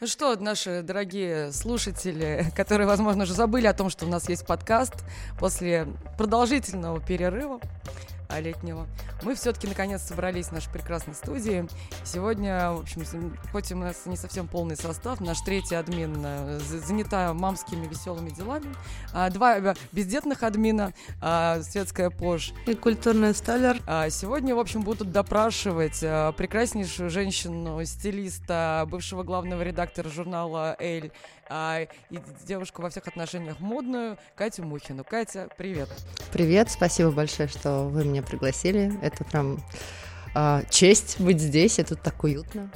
Ну что, наши дорогие слушатели, которые, возможно, уже забыли о том, что у нас есть подкаст после продолжительного перерыва, летнего, мы все-таки наконец собрались в нашей прекрасной студии. Сегодня, в общем, хоть у нас не совсем полный состав, наш третий админ э, занята мамскими веселыми делами, а, два э, бездетных админа, а, светская пош и культурная сталер. А, сегодня, в общем, будут допрашивать прекраснейшую женщину, стилиста, бывшего главного редактора журнала «Эль», а, и девушку во всех отношениях модную Катю Мухину. Катя, привет. Привет, спасибо большое, что вы меня пригласили. Это прям а, честь быть здесь, и тут так уютно.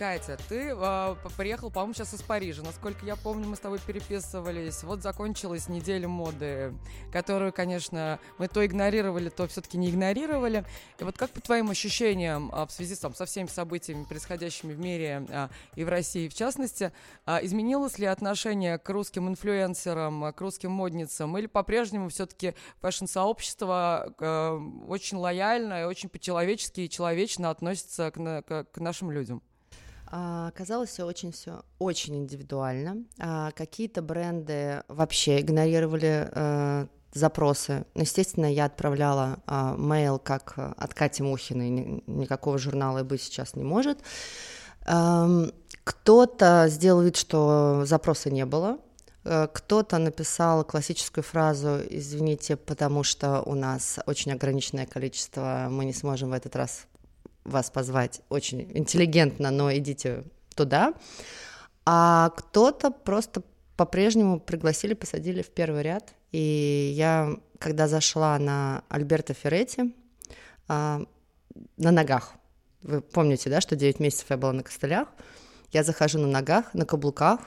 Катя, ты э, приехал, по-моему, сейчас из Парижа. Насколько я помню, мы с тобой переписывались. Вот закончилась неделя моды, которую, конечно, мы то игнорировали, то все-таки не игнорировали. И вот как по твоим ощущениям э, в связи там, со всеми событиями, происходящими в мире э, и в России в частности, э, изменилось ли отношение к русским инфлюенсерам, к русским модницам, или по-прежнему все-таки фэшн-сообщество э, очень лояльно и очень по-человечески и человечно относится к, к, к нашим людям? А, оказалось все очень все очень индивидуально. А, какие-то бренды вообще игнорировали э, запросы. Ну, естественно, я отправляла а, мейл как от Кати Мухиной, никакого журнала и быть сейчас не может. Кто-то сделал вид, что запроса не было, э, кто-то написал классическую фразу «Извините, потому что у нас очень ограниченное количество, мы не сможем в этот раз вас позвать очень интеллигентно, но идите туда. А кто-то просто по-прежнему пригласили, посадили в первый ряд. И я, когда зашла на Альберта Ферретти, а, на ногах, вы помните, да, что 9 месяцев я была на костылях, я захожу на ногах, на каблуках,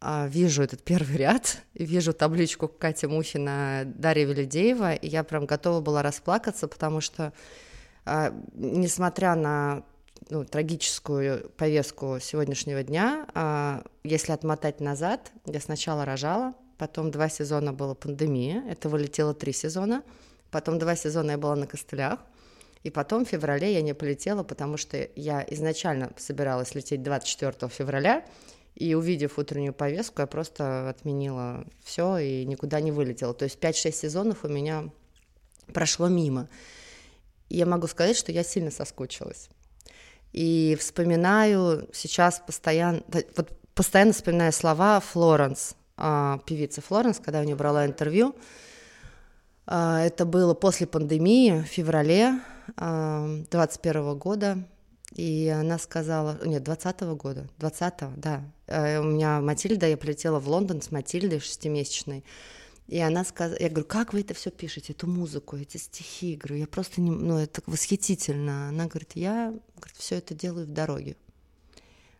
а, вижу этот первый ряд, вижу табличку Катя Мухина, Дарья Велидеева, и я прям готова была расплакаться, потому что несмотря на ну, трагическую повестку сегодняшнего дня, а, если отмотать назад, я сначала рожала, потом два сезона была пандемия, это вылетело три сезона, потом два сезона я была на костылях, и потом в феврале я не полетела, потому что я изначально собиралась лететь 24 февраля, и увидев утреннюю повестку, я просто отменила все и никуда не вылетела. То есть 5-6 сезонов у меня прошло мимо я могу сказать, что я сильно соскучилась. И вспоминаю сейчас постоянно, вот постоянно вспоминаю слова Флоренс, а, певицы Флоренс, когда у нее брала интервью. А, это было после пандемии, в феврале 21 а, года. И она сказала, нет, 20 года, 20 да. Э, у меня Матильда, я полетела в Лондон с Матильдой шестимесячной. И она сказала, я говорю, как вы это все пишете, эту музыку, эти стихи, я говорю, я просто не, ну это восхитительно. Она говорит, я говорит, все это делаю в дороге,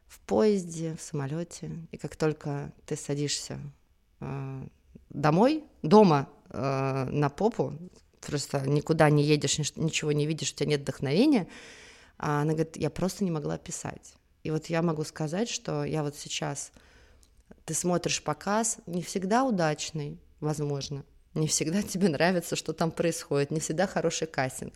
в поезде, в самолете, и как только ты садишься э, домой, дома э, на попу, просто никуда не едешь, ничего не видишь, у тебя нет вдохновения, а она говорит, я просто не могла писать. И вот я могу сказать, что я вот сейчас, ты смотришь показ, не всегда удачный, возможно. Не всегда тебе нравится, что там происходит, не всегда хороший кастинг.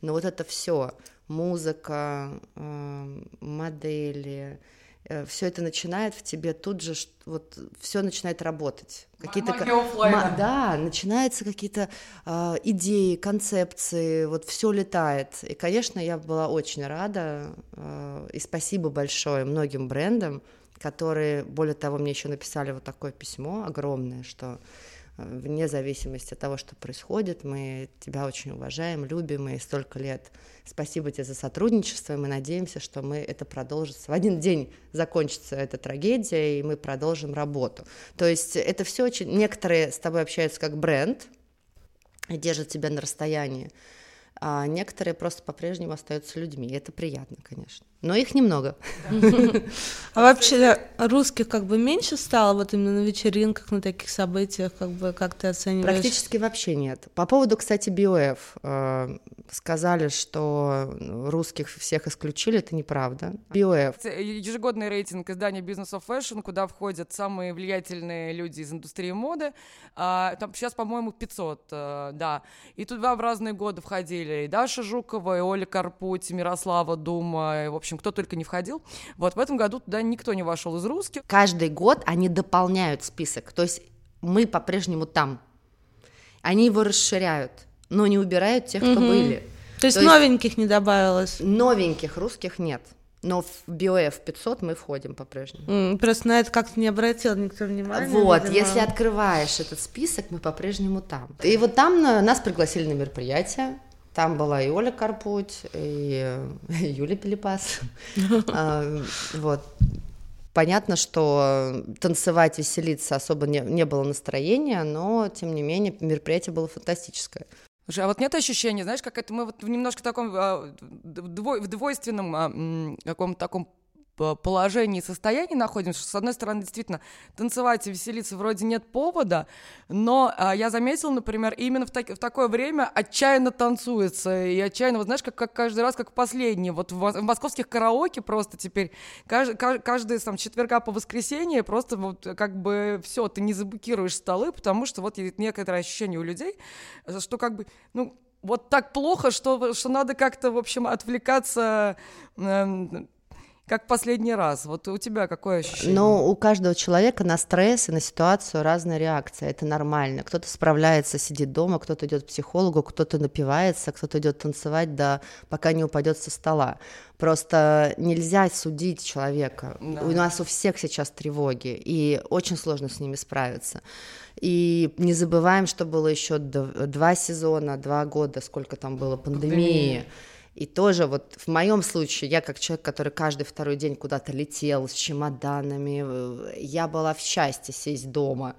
Но вот это все, музыка, э, модели, э, все это начинает в тебе тут же, вот все начинает работать. Какие-то, ма- да, начинаются какие-то э, идеи, концепции, вот все летает. И, конечно, я была очень рада, э, и спасибо большое многим брендам, которые, более того, мне еще написали вот такое письмо огромное, что вне зависимости от того, что происходит. Мы тебя очень уважаем, любим, и столько лет. Спасибо тебе за сотрудничество, и мы надеемся, что мы это продолжится. В один день закончится эта трагедия, и мы продолжим работу. То есть это все очень... Некоторые с тобой общаются как бренд, и держат тебя на расстоянии, а некоторые просто по-прежнему остаются людьми. И это приятно, конечно. Но их немного. А вообще русских как бы меньше стало вот именно на вечеринках, на таких событиях, как бы как ты оцениваешь? Практически вообще нет. По поводу, кстати, э, сказали, что русских всех исключили, это неправда. BOF. Ежегодный рейтинг издания Business of Fashion, куда входят самые влиятельные люди из индустрии моды. А, там сейчас, по-моему, 500, э, да. И туда в разные годы входили и Даша Жукова, и Оля Карпуть, и Мирослава Дума, и, в общем, кто только не входил. Вот в этом году туда никто не вошел из русских. Каждый год они дополняют список, то есть мы по-прежнему там. Они его расширяют, но не убирают тех, кто угу. были. То есть то новеньких есть... не добавилось? Новеньких русских нет. Но в BOF 500 мы входим по-прежнему. Mm, просто на это как-то не обратил никто внимания. Вот, видимо. если открываешь этот список, мы по-прежнему там. И вот там нас пригласили на мероприятие. Там была и Оля Карпуть, и Юлия Пелепас. А, вот. Понятно, что танцевать, веселиться особо не, не было настроения, но, тем не менее, мероприятие было фантастическое. Слушай, а вот нет ощущения, знаешь, как это мы вот в немножко таком а, в двойственном а, каком-то таком положении и состоянии находимся, что, с одной стороны, действительно, танцевать и веселиться вроде нет повода, но а, я заметила, например, именно в, так, в такое время отчаянно танцуется, и отчаянно, вот знаешь, как, как каждый раз, как последний, вот в, в московских караоке просто теперь каждый, каждый там четверга по воскресенье просто вот как бы все, ты не заблокируешь столы, потому что вот есть некоторое ощущение у людей, что как бы, ну, вот так плохо, что, что надо как-то, в общем, отвлекаться э, как последний раз. Вот у тебя какое ощущение? Ну, у каждого человека на стресс и на ситуацию разная реакция. Это нормально. Кто-то справляется, сидит дома, кто-то идет к психологу, кто-то напивается, кто-то идет танцевать, да, пока не упадет со стола. Просто нельзя судить человека. Да. У нас у всех сейчас тревоги, и очень сложно с ними справиться. И не забываем, что было еще два сезона, два года, сколько там было пандемии. Пандемия и тоже вот в моем случае, я как человек, который каждый второй день куда-то летел с чемоданами, э, я была в счастье сесть дома,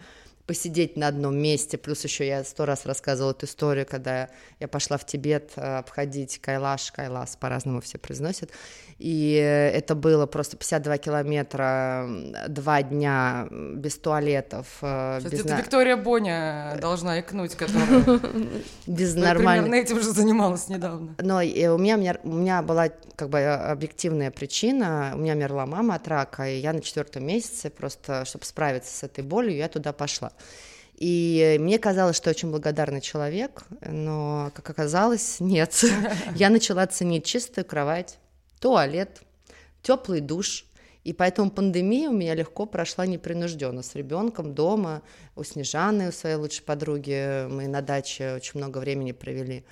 посидеть на одном месте, плюс еще я сто раз рассказывала эту историю, когда я пошла в Тибет э, обходить Кайлаш, Кайлас по-разному все произносят, и это было просто 52 километра, два дня без туалетов. Э, Сейчас без это на... Виктория Боня должна икнуть, которая без нормальных... примерно этим же занималась недавно. Но у меня, у меня была как бы объективная причина, у меня мерла мама от рака, и я на четвертом месяце просто, чтобы справиться с этой болью, я туда пошла. И мне казалось, что я очень благодарный человек, но, как оказалось, нет. Я начала ценить чистую кровать, туалет, теплый душ. И поэтому пандемия у меня легко прошла непринужденно с ребенком дома, у Снежаны, у своей лучшей подруги. Мы на даче очень много времени провели.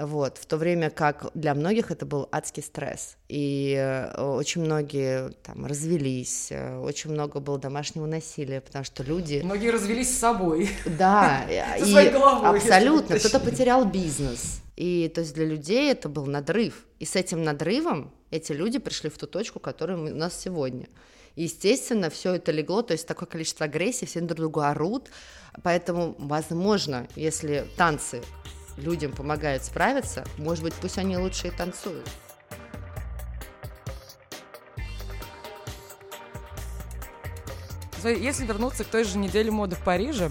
Вот, в то время как для многих это был адский стресс, и э, очень многие там развелись, э, очень много было домашнего насилия, потому что люди... Многие развелись с собой. Да, и абсолютно, кто-то потерял бизнес, и то есть для людей это был надрыв, и с этим надрывом эти люди пришли в ту точку, которая у нас сегодня. И, естественно, все это легло, то есть такое количество агрессии, все друг другу орут, поэтому, возможно, если танцы людям помогают справиться, может быть, пусть они лучше и танцуют. Если вернуться к той же неделе моды в Париже,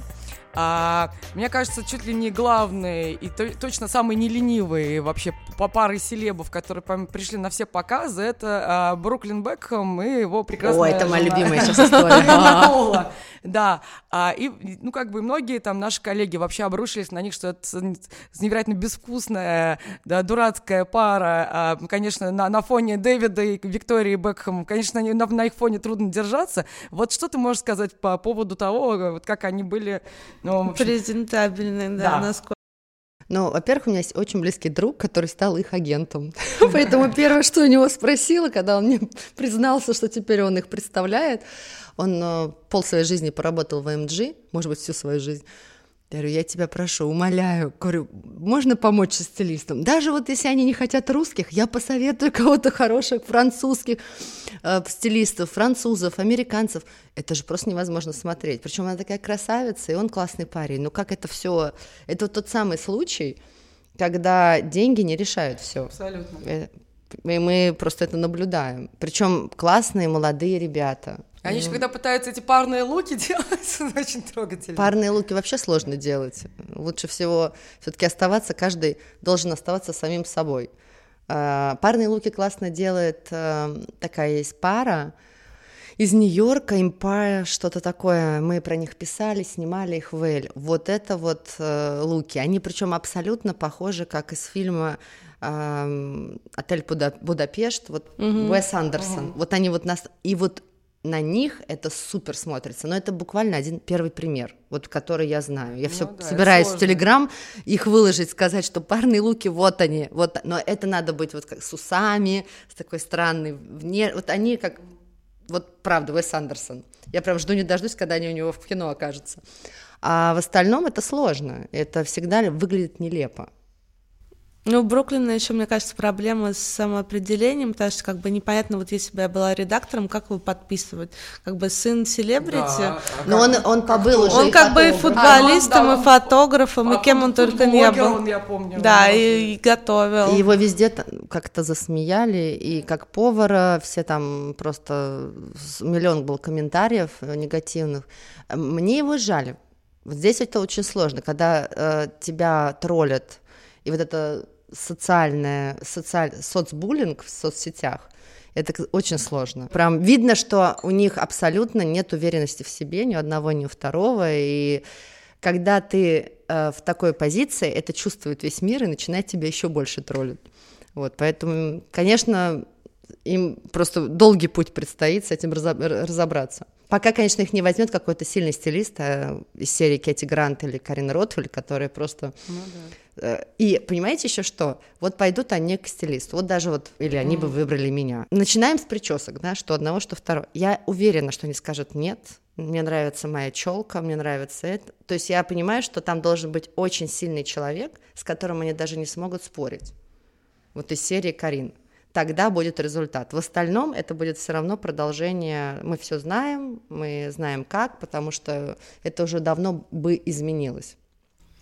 а, мне кажется, чуть ли не главный и то, точно самый неленивый вообще по пары селебов, которые пришли на все показы, это а, Бруклин Бекхэм и его прекрасная О, это моя любимая сейчас история. Да, а, и, ну, как бы многие там наши коллеги вообще обрушились на них, что это невероятно безвкусная, дурацкая пара, а, конечно, на, фоне Дэвида и Виктории Бекхэм, конечно, на, на их фоне трудно держаться. Вот что ты можешь сказать по поводу того, вот как они были ну, общем... Презентабельный, да, да. насколько. Ну, во-первых, у меня есть очень близкий друг, который стал их агентом. Поэтому первое, что у него спросила, когда он мне признался, что теперь он их представляет, он э, пол своей жизни поработал в AMG, может быть, всю свою жизнь. Я говорю, я тебя прошу, умоляю, говорю, можно помочь со стилистом? Даже вот если они не хотят русских, я посоветую кого-то хороших французских э, стилистов, французов, американцев. Это же просто невозможно смотреть. Причем она такая красавица, и он классный парень. Ну как это все? Это тот самый случай, когда деньги не решают все. Абсолютно. Э, И мы просто это наблюдаем. Причем классные молодые ребята. Они же когда пытаются эти парные луки делать, очень трогательно. Парные луки вообще сложно делать. Лучше всего все-таки оставаться, каждый должен оставаться самим собой. А, парные луки классно делает э, такая есть пара из Нью-Йорка, Empire, что-то такое. Мы про них писали, снимали их в Эль. Вот это вот э, луки. Они причем абсолютно похожи, как из фильма э, Отель Буда Будапешт, вот mm-hmm. Уэс Андерсон. Mm-hmm. Вот они вот нас... И вот на них это супер смотрится, но это буквально один первый пример, вот который я знаю. Я ну, все да, собираюсь в Телеграм их выложить, сказать, что парные луки, вот они, вот, но это надо быть вот как с усами, с такой странной, вне, вот они как, вот правда, Уэс Андерсон. Я прям жду не дождусь, когда они у него в кино окажутся. А в остальном это сложно, это всегда выглядит нелепо. Ну, у Бруклина еще, мне кажется, проблема с самоопределением, потому что как бы непонятно, вот если бы я была редактором, как его подписывать? Как бы сын селебрити. Да, а Но он, он побыл уже Он как бы и футболистом, а, и фотографом, а, и кем он только не был. Он, я помню, да, и, и готовил. И его везде как-то засмеяли, и как повара все там просто миллион был комментариев негативных. Мне его жаль. Вот здесь это очень сложно, когда э, тебя троллят и вот это социальное, социаль, соцбуллинг в соцсетях, это очень сложно. Прям видно, что у них абсолютно нет уверенности в себе, ни одного, ни у второго, и когда ты э, в такой позиции, это чувствует весь мир и начинает тебя еще больше троллить. Вот, поэтому, конечно, им просто долгий путь предстоит с этим разобраться. Пока, конечно, их не возьмет какой-то сильный стилист а из серии Кэти Грант или Карин Ротфель, которые просто... Ну, да. Э, и понимаете еще что? Вот пойдут они к стилисту, вот даже вот, или они mm. бы выбрали меня. Начинаем с причесок, да, что одного, что второго. Я уверена, что они скажут нет, мне нравится моя челка, мне нравится это. То есть я понимаю, что там должен быть очень сильный человек, с которым они даже не смогут спорить. Вот из серии Карин тогда будет результат. В остальном это будет все равно продолжение. Мы все знаем, мы знаем как, потому что это уже давно бы изменилось.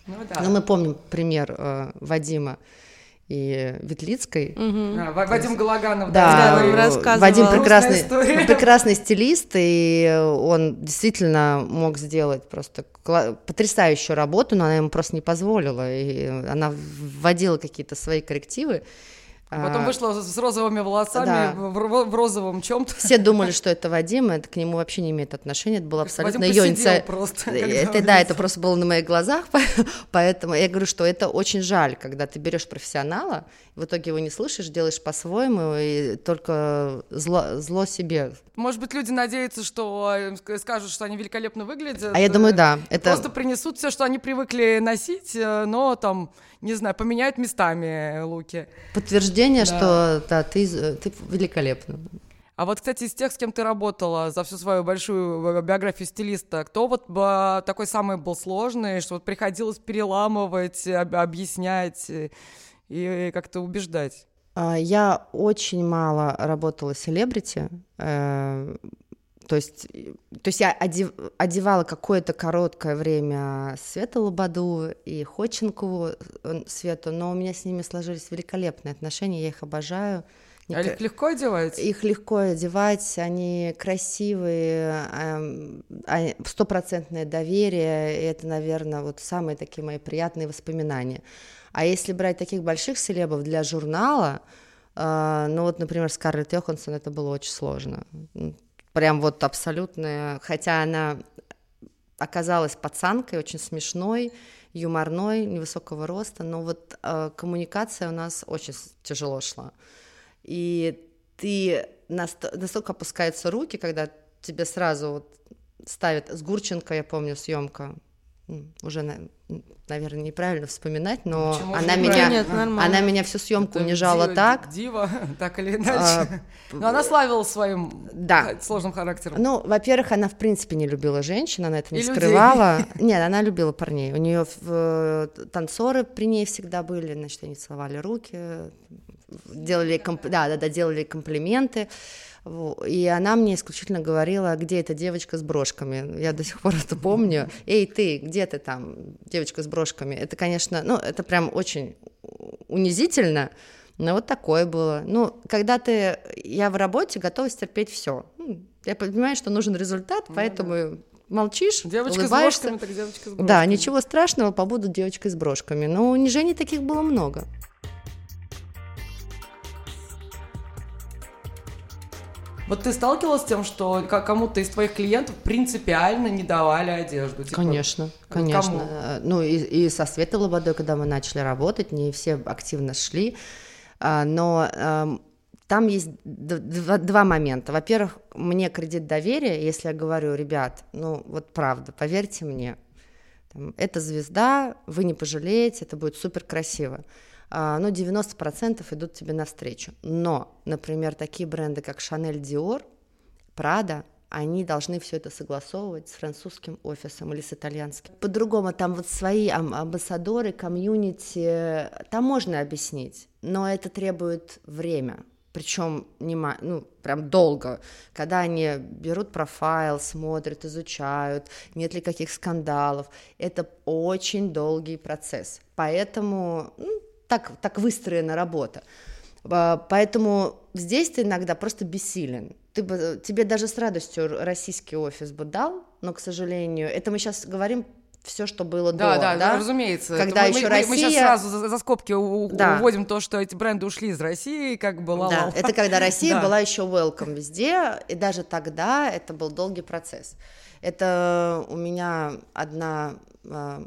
Ну, да. Но мы помним пример э, Вадима и Ветлицкой. Угу. А, Вадим Галаганов, да, да рассказывал. Вадим прекрасный, прекрасный стилист, и он действительно мог сделать просто потрясающую работу, но она ему просто не позволила, и она вводила какие-то свои коррективы, Потом а, вышла с розовыми волосами да. в, в розовом чем-то. Все думали, что это Вадим, это к нему вообще не имеет отношения, это было абсолютно ее инициатива. просто. Это, да, это просто было на моих глазах, поэтому я говорю, что это очень жаль, когда ты берешь профессионала, в итоге его не слышишь, делаешь по-своему, и только зло, зло себе. Может быть, люди надеются, что э, скажут, что они великолепно выглядят. А я думаю, да. Это... Просто принесут все, что они привыкли носить, э, но там не знаю, поменяют местами луки. Подтверждение, да. что да, ты, ты великолепна. А вот, кстати, из тех, с кем ты работала за всю свою большую биографию стилиста, кто вот такой самый был сложный, что вот приходилось переламывать, объяснять и как-то убеждать? А, я очень мало работала с селебрити. Э, то есть, то есть я одев, одевала какое-то короткое время Свету Лободу и Ходченкову э, Свету, но у меня с ними сложились великолепные отношения, я их обожаю. А их легко одевать? Их легко одевать, они красивые, эм, стопроцентное доверие, и это, наверное, вот самые такие мои приятные воспоминания. А если брать таких больших селебов для журнала, э, ну вот, например, Скарлетт Йоханссон, это было очень сложно прям вот абсолютная, хотя она оказалась пацанкой, очень смешной, юморной, невысокого роста, но вот э, коммуникация у нас очень тяжело шла. И ты настолько опускаются руки, когда тебе сразу вот ставят с Гурченко, я помню, съемка уже наверное, неправильно вспоминать, но Почему она меня, Нет, она меня всю съемку унижала дива, так. Дива, так или иначе. А, но она славилась своим да. сложным характером. Ну, во-первых, она в принципе не любила женщин, она это не И скрывала. Людей. Нет, она любила парней. У нее э, танцоры при ней всегда были, значит, они целовали руки, делали, комп... да, да, да, делали комплименты. И она мне исключительно говорила, где эта девочка с брошками. Я до сих пор это помню. Эй, ты, где ты там, девочка с брошками? Это, конечно, ну, это прям очень унизительно, Ну, вот такое было. Ну, когда ты... Я в работе готова стерпеть все. Я понимаю, что нужен результат, ну, поэтому да. молчишь, девочка улыбаешься. с брошками, так девочка с брошками. Да, ничего страшного, побуду девочкой с брошками. Но унижений таких было много. Вот ты сталкивалась с тем, что кому-то из твоих клиентов принципиально не давали одежду? Типа, конечно, конечно. Кому? Ну и, и со Светой Лободой, когда мы начали работать, не все активно шли, а, но эм, там есть два, два момента. Во-первых, мне кредит доверия, если я говорю, ребят, ну вот правда, поверьте мне, там, это звезда, вы не пожалеете, это будет супер красиво. А, ну, 90% идут тебе навстречу. Но, например, такие бренды, как Chanel Dior, Prada, они должны все это согласовывать с французским офисом или с итальянским. По-другому, там вот свои амбассадоры, комьюнити, там можно объяснить, но это требует время, причем не, ну, прям долго, когда они берут профайл, смотрят, изучают, нет ли каких скандалов, это очень долгий процесс, поэтому ну, так, так выстроена работа. А, поэтому здесь ты иногда просто бессилен. Ты бы, тебе даже с радостью российский офис бы дал, но, к сожалению, это мы сейчас говорим все, что было да, до, да, да, разумеется. Когда мы, еще мы, Россия... мы сейчас сразу за, за скобки у, да. уводим то, что эти бренды ушли из России, как бы ла Да, это когда Россия да. была еще welcome везде, и даже тогда это был долгий процесс. Это у меня одна а,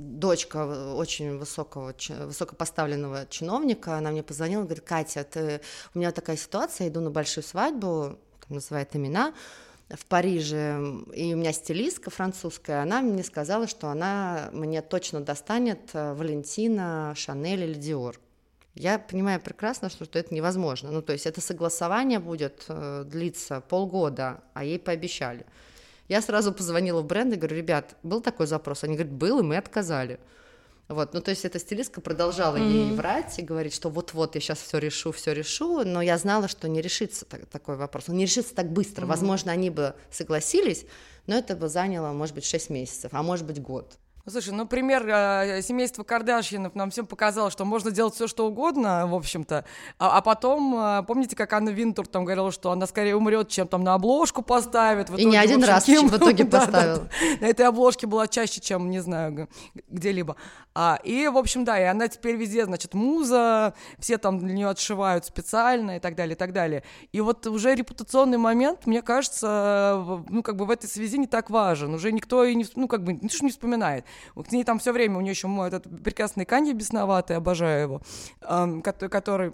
дочка очень высокого, высокопоставленного чиновника, она мне позвонила, говорит, Катя, ты... у меня такая ситуация, иду на большую свадьбу, там называет имена, в Париже, и у меня стилистка французская, она мне сказала, что она мне точно достанет э, Валентина, Шанель или Диор. Я понимаю прекрасно, что, что это невозможно. Ну, то есть это согласование будет э, длиться полгода, а ей пообещали. Я сразу позвонила в бренд и говорю, ребят, был такой запрос? Они говорят, был, и мы отказали. Вот, ну то есть эта стилистка продолжала mm-hmm. ей врать и говорить, что вот-вот я сейчас все решу, все решу, но я знала, что не решится так, такой вопрос, он не решится так быстро. Mm-hmm. Возможно, они бы согласились, но это бы заняло, может быть, 6 месяцев, а может быть, год. Слушай, ну, пример э, семейства Кардашьянов нам всем показал, что можно делать все, что угодно, в общем-то. А, а потом, э, помните, как Анна Винтур там говорила, что она скорее умрет, чем там на обложку поставит. В итоге, И не один общем, раз кем... в итоге поставила. Да, да, на этой обложке была чаще, чем, не знаю, где-либо. А, и, в общем, да, и она теперь везде, значит, муза, все там для нее отшивают специально и так далее, и так далее. И вот уже репутационный момент, мне кажется, ну, как бы в этой связи не так важен. Уже никто и не, ну, как бы, не, не вспоминает. К ней там все время, у нее еще мой этот прекрасный Канье бесноватый, обожаю его, который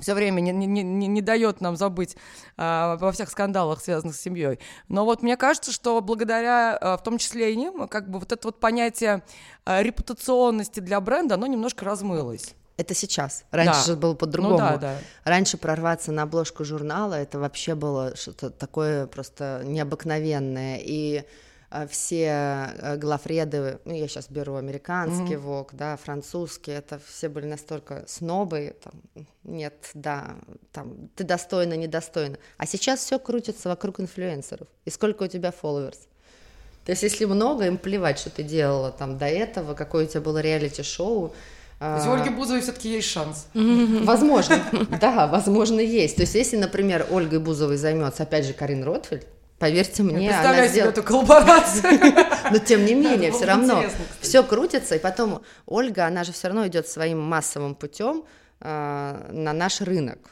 все время не, не, не, не дает нам забыть а, во всех скандалах, связанных с семьей. Но вот мне кажется, что благодаря, а, в том числе и ним, как бы вот это вот понятие а, репутационности для бренда, оно немножко размылось. Это сейчас. Раньше да. было по-другому. Ну, да, да. Раньше прорваться на обложку журнала это вообще было что-то такое просто необыкновенное. И все э, главреды, ну, я сейчас беру американский mm-hmm. ВОК, да, французский, это все были настолько снобы, там, нет, да, там, ты достойна, недостойна. А сейчас все крутится вокруг инфлюенсеров. И сколько у тебя фолловерс? То есть, если много, им плевать, что ты делала там до этого, какое у тебя было реалити-шоу, то есть у Ольги Бузовой все-таки есть шанс. Возможно, да, возможно, есть. То есть, если, например, Ольгой Бузовой займется, опять же, Карин Ротфельд, Поверьте мне, Я представляю она сделала... эту коллаборацию. Но тем не менее, все равно все крутится, и потом Ольга, она же все равно идет своим массовым путем а, на наш рынок.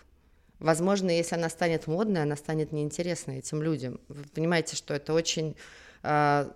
Возможно, если она станет модной, она станет неинтересной этим людям. Вы понимаете, что это очень а,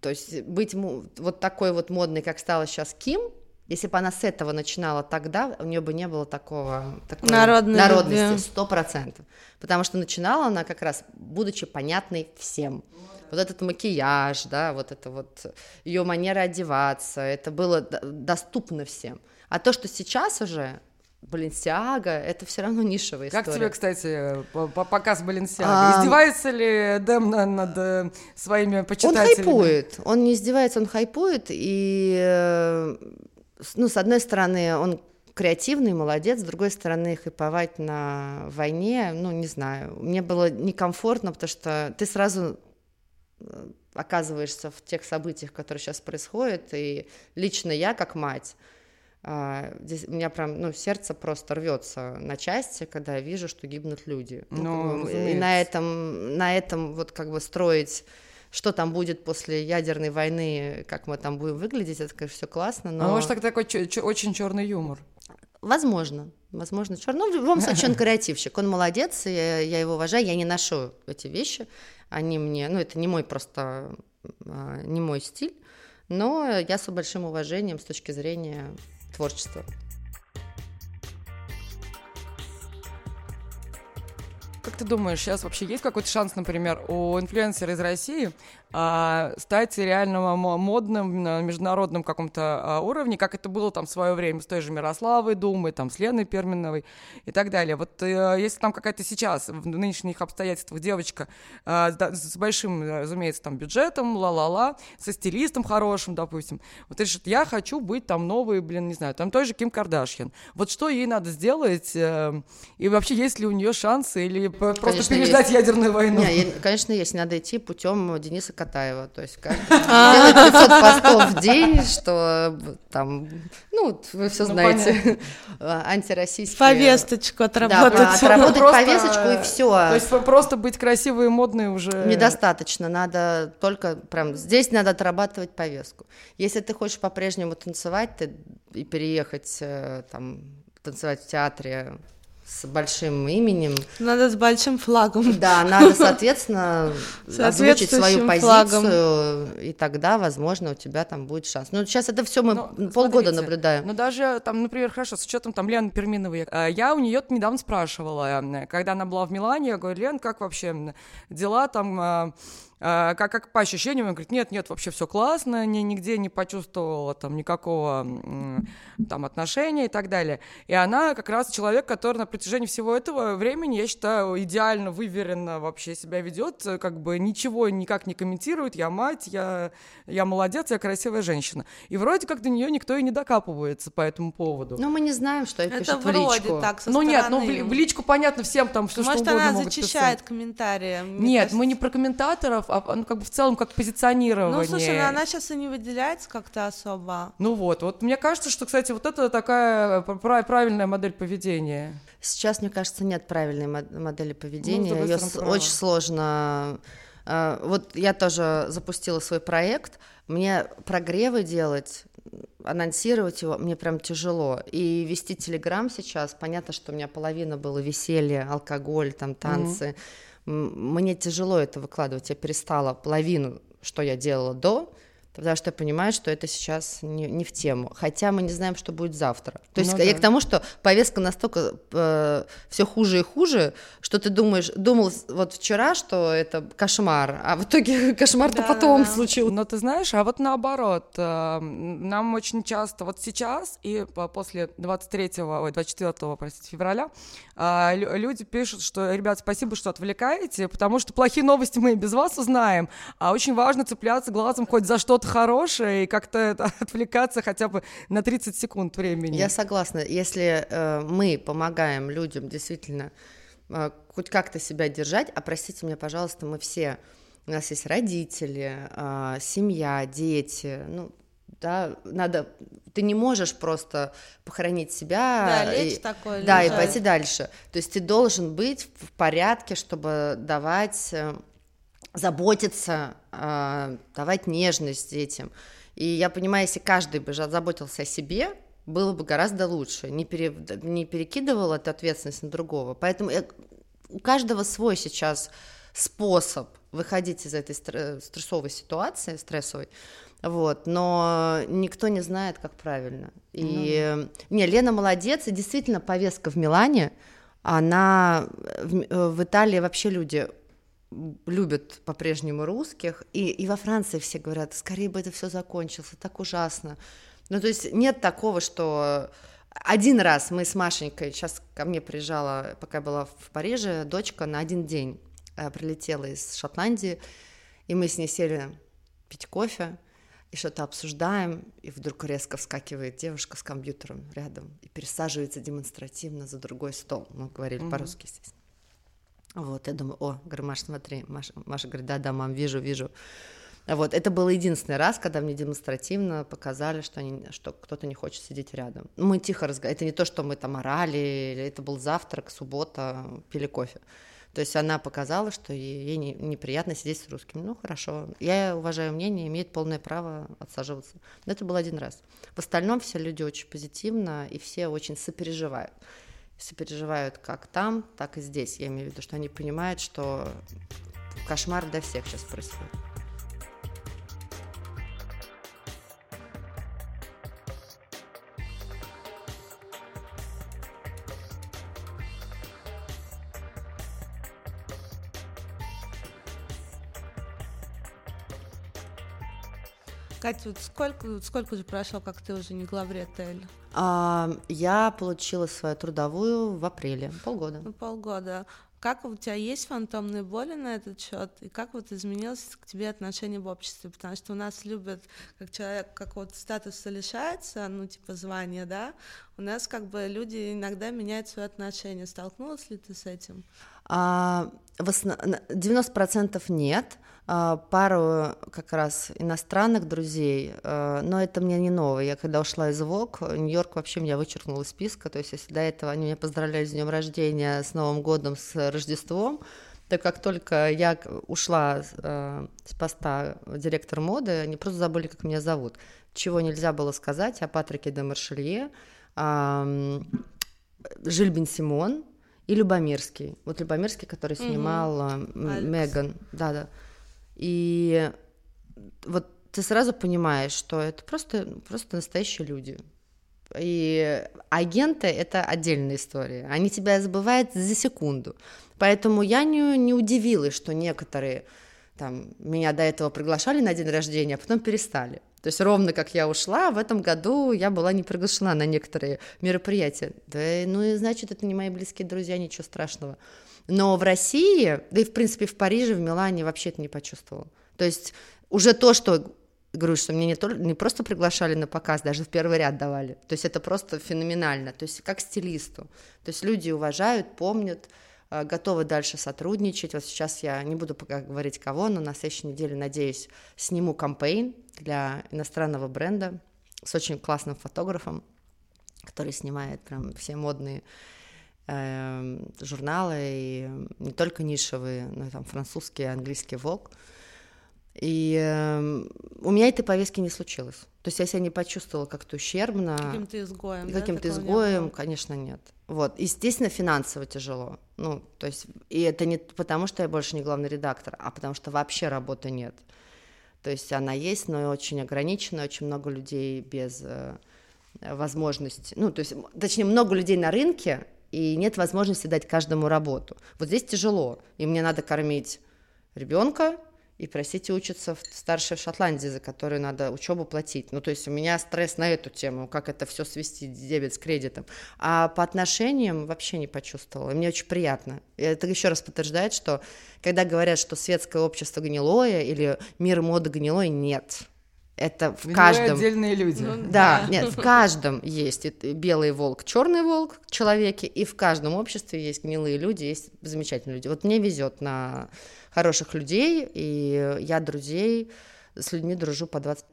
то есть быть вот такой вот модной, как стала сейчас Ким, если бы она с этого начинала тогда, у нее бы не было такого такой Народной народности, сто процентов. Потому что начинала она как раз, будучи понятной всем. Вот этот макияж, да, вот это вот ее манера одеваться, это было доступно всем. А то, что сейчас уже Баленсиага, это все равно нишевая история. Как тебе, кстати, показ Баленсиага? А... Издевается ли Дэм над э, своими почитателями? Он хайпует, он не издевается, он хайпует, и э, ну, с одной стороны, он креативный, молодец, с другой стороны, хайповать на войне, ну, не знаю, мне было некомфортно, потому что ты сразу э, оказываешься в тех событиях, которые сейчас происходят, и лично я, как мать, а, здесь у меня прям, ну, сердце просто рвется на части, когда я вижу, что гибнут люди. Ну, Ну, и на этом, на этом вот как бы строить что там будет после ядерной войны, как мы там будем выглядеть, это, конечно, все классно, но... А может, так такой очень черный юмор. Возможно, возможно, черный. Ну, в любом случае, он креативщик, он молодец, я, я его уважаю, я не ношу эти вещи, они мне, ну, это не мой просто, а, не мой стиль, но я с большим уважением с точки зрения творчества. Ты думаешь, сейчас вообще есть какой-то шанс, например, у инфлюенсера из России а, стать реально мо- модным на международном каком-то а, уровне, как это было там в свое время с той же Мирославой Думой, там, с Леной Перминовой и так далее. Вот э, если там какая-то сейчас, в нынешних обстоятельствах, девочка а, с, с большим, разумеется, там, бюджетом, ла-ла-ла, со стилистом хорошим, допустим, вот решит, я хочу быть там новый, блин, не знаю, там той же Ким Кардашьян. Вот что ей надо сделать, э, и вообще есть ли у нее шансы, или просто Конечно, переждать есть. есядерную войну? Не, конечно, есть, надо идти путем Дениса Катаева, то есть как делать 500 постов в день, что там, ну, вы все Ну, знаете, антироссийские... Повесточку Да, отработать. отработать Просто, повесточку и То все. есть п- просто быть красивой и модной уже... Недостаточно, надо только прям здесь надо отрабатывать повестку. Если ты хочешь по-прежнему танцевать ты, и переехать э, там танцевать в театре с большим именем, Надо с большим флагом. да, надо, соответственно, озвучить свою Соответствующим флагом. позицию, и тогда, возможно, у тебя там будет шанс. Ну, сейчас это все мы Ну, полгода смотрите, наблюдаем. Ну, даже там, например, хорошо, с учетом там Лены Перминовой, э, я у нее недавно спрашивала, когда она была в Милане, я говорю, Лен, как вообще дела там, э, э, как, как по ощущениям? Она говорит, нет, нет, вообще все классно, ни, нигде не почувствовала там никакого там отношения и так далее. И она как раз человек, который на протяжении всего этого времени, я считаю, идеально, выверенно вообще себя ведет, э, как бы ничего никак не комментирует, я мать, я, я молодец, я красивая женщина. И вроде как до нее никто и не докапывается по этому поводу. Но мы не знаем, что Это пишут в вроде личку. так, со ну нет, ну в, в личку понятно всем там все Может, что угодно она зачищает писать. комментарии. Нет, кажется. мы не про комментаторов, а ну, как бы в целом как позиционирование. Ну, слушай, ну, она сейчас и не выделяется как-то особо. Ну вот, вот мне кажется, что, кстати, вот это такая пра- правильная модель поведения. Сейчас, мне кажется, нет правильной мод- модели поведения. ты права. очень сложно. э, Вот я тоже запустила свой проект. Мне прогревы делать, анонсировать его, мне прям тяжело. И вести Телеграм сейчас, понятно, что у меня половина было веселье, алкоголь, там танцы. М, Мне тяжело это выкладывать. Я перестала половину, что я делала до, потому что я понимаю, что это сейчас не, не в тему. Хотя мы не знаем, что будет завтра. То есть Ну я да. к тому, что повестка настолько все хуже и хуже, что ты думаешь, думал вот вчера, что это кошмар, а в итоге кошмар-то Да, потом да. случился. Но ты знаешь, а вот наоборот, э, нам очень часто, вот сейчас и по- после 23, ой, 24, простите, февраля, лю- люди пишут, что, ребят, спасибо, что отвлекаете, потому что плохие новости мы и без вас узнаем, а очень важно цепляться глазом хоть за что-то хорошее и как-то отвлекаться хотя бы на 30 секунд времени. Я согласна. Если э, мы помогаем людям действительно э, хоть как-то себя держать, а простите меня, пожалуйста, мы все, у нас есть родители, э, семья, дети, ну, да, надо, ты не можешь просто похоронить себя. Да, и- лечь такой, Да, и лежать. пойти дальше. То есть ты должен быть в порядке, чтобы давать, э, заботиться, э, давать нежность детям. И я понимаю, если каждый бы заботился о себе, было бы гораздо лучше, не, пере- не перекидывал эту ответственность на другого. Поэтому я- у каждого свой сейчас способ выходить из этой стр- стрессовой ситуации, стрессовой, вот, но никто не знает, как правильно. И э, не, Лена молодец, и действительно повестка в Милане, она в, М- э, в Италии вообще люди любят по-прежнему русских, и, и во Франции все говорят, скорее бы это все закончилось, так ужасно. Ну, то есть нет такого, что один раз мы с Машенькой, сейчас ко мне приезжала, пока я была в Париже, дочка на один день э, прилетела из Шотландии, и мы с ней сели пить кофе, и что-то обсуждаем, и вдруг резко вскакивает девушка с компьютером рядом и пересаживается демонстративно за другой стол. Мы говорили Мгм. по-русски, естественно. Вот, я думаю, о, говорю, Маш, смотри, Маша, Маша говорит, да-да, мам, вижу, вижу. Вот, это был единственный раз, когда мне демонстративно показали, что, они, что кто-то не хочет сидеть рядом. Мы тихо разговаривали, это не то, что мы там орали, это был завтрак, суббота, пили кофе. То есть она показала, что ей не, неприятно сидеть с русскими. Ну, хорошо. Я уважаю мнение, имеет полное право отсаживаться. Но это был один раз. В остальном все люди очень позитивно, и все очень сопереживают. Сопереживают как там, так и здесь. Я имею в виду, что они понимают, что кошмар для всех сейчас происходит. Катя, вот сколько, сколько уже прошло, как ты уже не главред Эль? А, я получила свою трудовую в апреле, полгода. Ну, полгода. Как у тебя есть фантомные боли на этот счет, и как вот изменилось к тебе отношение в обществе? Потому что у нас любят, как человек какого-то статуса лишается, ну, типа звания, да, у нас как бы люди иногда меняют свои отношения. Столкнулась ли ты с этим? А, в основ... 90% нет, пару как раз иностранных друзей, а, но это мне не новое. Я когда ушла из ВОК, Нью-Йорк вообще меня вычеркнул из списка, то есть если до этого они меня поздравляли с днем рождения, с Новым годом, с Рождеством, так как только я ушла э, с поста директора моды, они просто забыли, как меня зовут. Чего нельзя было сказать о Патрике де Маршелье, э, Жильбин Симон и Любомирский. Вот Любомирский, который снимал mm-hmm. Меган. Да-да. И вот ты сразу понимаешь, что это просто, просто настоящие люди. И агенты — это отдельная история. Они тебя забывают за секунду. Поэтому я не, не удивилась, что некоторые там, меня до этого приглашали на день рождения, а потом перестали. То есть ровно как я ушла, в этом году я была не приглашена на некоторые мероприятия. Да, ну и значит, это не мои близкие друзья, ничего страшного. Но в России, да и в принципе в Париже, в Милане вообще это не почувствовала. То есть уже то, что говорю, что мне не, то, не просто приглашали на показ, даже в первый ряд давали. То есть это просто феноменально. То есть как стилисту. То есть люди уважают, помнят, э, готовы дальше сотрудничать. Вот сейчас я не буду пока говорить кого, но на следующей неделе, надеюсь, сниму кампейн для иностранного бренда с очень классным фотографом, который снимает прям все модные э, журналы, и не только нишевые, но и там французский, английский Vogue. И э, у меня этой повестки не случилось. То есть я себя не почувствовала как-то ущербно. Каким-то изгоем, Каким-то да, изгоем, не конечно, нет. Вот. Естественно, финансово тяжело. Ну, то есть, и это не потому, что я больше не главный редактор, а потому что вообще работы нет. То есть она есть, но очень ограничена, очень много людей без э, возможности, ну, то есть, точнее, много людей на рынке, и нет возможности дать каждому работу. Вот здесь тяжело, и мне надо кормить ребенка, и, простите, учатся в старшей в Шотландии, за которую надо учебу платить. Ну, то есть у меня стресс на эту тему, как это все свести дебет с кредитом. А по отношениям вообще не почувствовала. Мне очень приятно. И это еще раз подтверждает, что когда говорят, что светское общество гнилое или мир моды гнилой, нет это в каждом... отдельные люди. Ну, да, да, нет, в каждом есть белый волк, черный волк, человеки, и в каждом обществе есть гнилые люди, есть замечательные люди. Вот мне везет на хороших людей, и я друзей с людьми дружу по 20